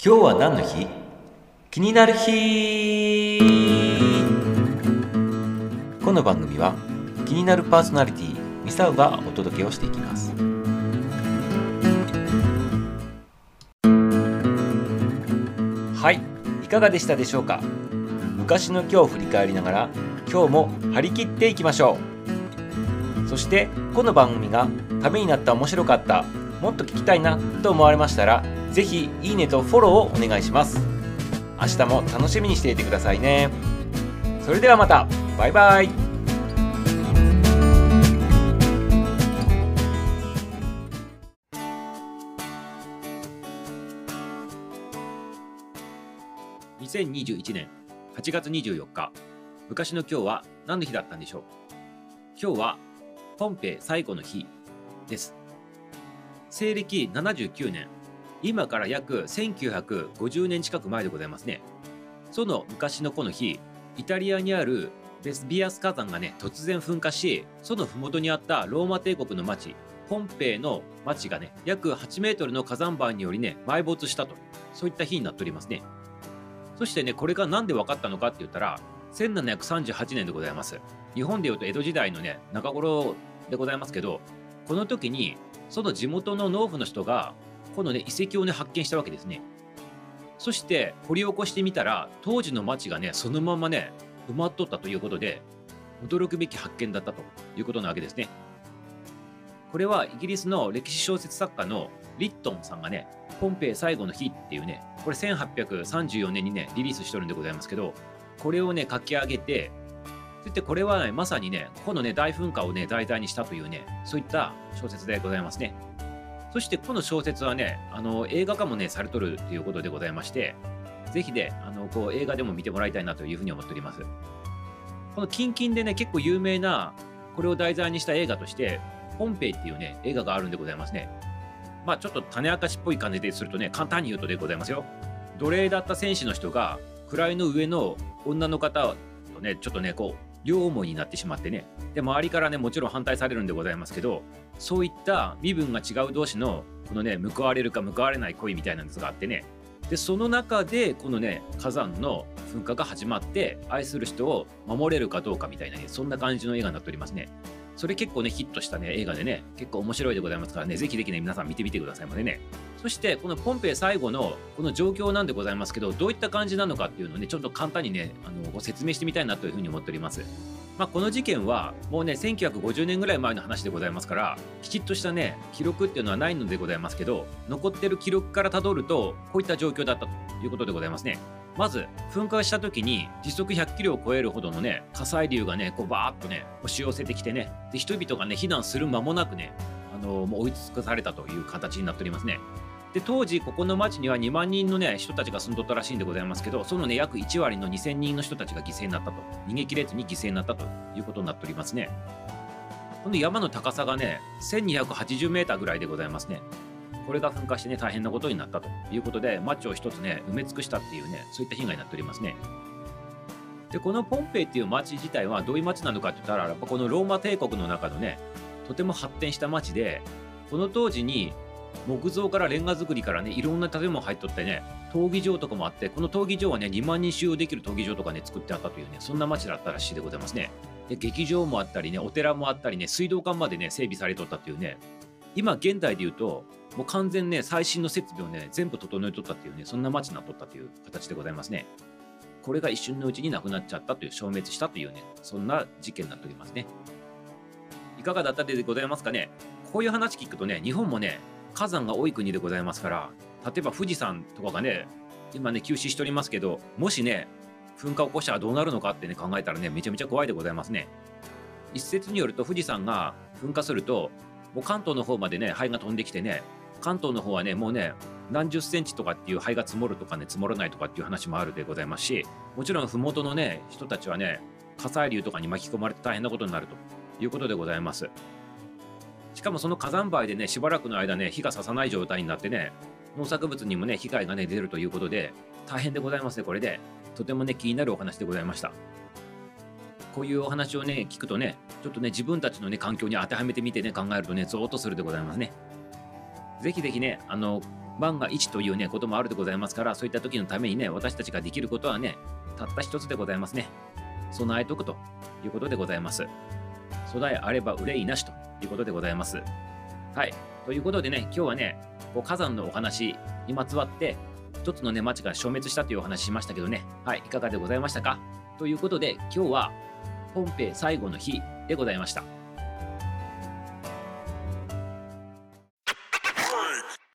今日は何の日？気になる日。この番組は気になるパーソナリティミサウがお届けをしていきます。はい。いかがでしたでしょうか？昔の今日を振り返りながら今日も張り切っていきましょう。そしてこの番組がためになった面白かったもっと聞きたいなと思われましたらぜひいいねとフォローをお願いします。明日も楽しみにしていてくださいね。それではまた。バイバイ。2021年8月24日昔の今日は何の日だったんでしょう？今日はポンペイ最後の日です。西暦79年。今から約1950年近く前でございますね。その昔のこの日イタリアにあるベスビアス火山がね突然噴火しその麓にあったローマ帝国の町ポンペイの町がね約8メートルの火山灰によりね埋没したとそういった日になっておりますね。そしてねこれが何で分かったのかって言ったら1738年でございます。日本でいうと江戸時代のね中頃でございますけどこの時にその地元の農夫の人がこのね遺跡をね発見したわけですね。そして掘り起こしてみたら当時の町がねそのままね埋まっとったということで驚くべき発見だったということなわけですね。これはイギリスの歴史小説作家のリットンさんがねポンペイ最後の日っていうねこれ1834年にねリリースしとるんでございますけどこれをね書き上げてそしてこれは、ね、まさにねこのね大噴火をね題材にしたというねそういった小説でございますね。そしてこの小説はねあの映画化もねされとるということでございましてぜひねあのこう映画でも見てもらいたいなというふうに思っております。この近々でね結構有名なこれを題材にした映画としてポンペイっていうね映画があるんでございますね。まあちょっと種明かしっぽい感じでするとね簡単に言うとでございますよ。奴隷だった戦士の人が位の上の女の方とねちょっとねこう両思いになってしまってね。で周りからねもちろん反対されるんでございますけどそういった身分が違う同士のこのね報われるか報われない恋みたいなやつがあってね。でその中でこのね火山の噴火が始まって愛する人を守れるかどうかみたいなねそんな感じの映画になっておりますね。それ結構ねヒットしたね映画でね結構面白いでございますからねぜひぜひね皆さん見てみてくださいまでねそしてこのポンペイ最後のこの状況なんでございますけどどういった感じなのかっていうのをねちょっと簡単にねあのご説明してみたいなというふうに思っております。まあ、この事件はもうね1950年ぐらい前の話でございますからきちっとしたね記録っていうのはないのでございますけど残ってる記録からたどるとこういった状況だったということでございますね。まず噴火した時に時速100キロを超えるほどのね火砕流がねこうバーッとね押し寄せてきてねで人々がね避難する間もなくねあのもう追い尽くされたという形になっておりますね。で当時ここの町には2万人の、ね、人たちが住んどったらしいんでございますけどその、ね、約1割の2000人の人たちが犠牲になったと。逃げ切れずに犠牲になったということになっておりますね。この山の高さがね1280メーターぐらいでございますね。これが噴火してね大変なことになったということで町を一つね埋め尽くしたっていうねそういった被害になっておりますねでこのポンペイっていう町自体はどういう町なのかって言ったらやっぱこのローマ帝国の中のねとても発展した町でこの当時に木造からレンガ造りからね、いろんな建物入っとってね、闘技場とかもあって、この闘技場はね、2万人収容できる闘技場とかね、作ってあったというね、そんな街だったらしいでございますね。で、劇場もあったりね、お寺もあったりね、水道管までね、整備されとったっていうね、今現代で言うと、もう完全ね、最新の設備をね、全部整えとったっていうね、そんな街なっとったという形でございますね。これが一瞬のうちになくなっちゃったという、消滅したというね、そんな事件になっておりますね。いかがだったでございますかね？こういう話聞くとね、日本もね、火山が多い国でございますから例えば富士山とかがね今ね休止しておりますけどもしね噴火を起こしたらどうなるのかってね考えたらねめちゃめちゃ怖いでございますね一説によると富士山が噴火するともう関東の方までね灰が飛んできてね関東の方はねもうね何十センチとかっていう灰が積もるとかね積もらないとかっていう話もあるでございますしもちろん麓のね人たちはね火砕流とかに巻き込まれて大変なことになるということでございますしかもその火山灰でね、しばらくの間ね、火がささない状態になってね、農作物にもね、被害がね、出るということで、大変でございますね、これで。とてもね、気になるお話でございました。こういうお話をね、聞くとね、ちょっとね、自分たちのね、環境に当てはめてみてね、考えるとね、ゾーッとするでございますね。ぜひぜひね、あの、万が一というね、こともあるでございますから、そういった時のためにね、私たちができることはね、たった一つでございますね。備えとくということでございます。備えあれば憂いなしということでございます。はい。ということでね、今日はね、こう火山のお話にまつわって、一つのね、町が消滅したというお話しましたけどね、はい、いかがでございましたか？ということで、今日は本編最後の日でございました。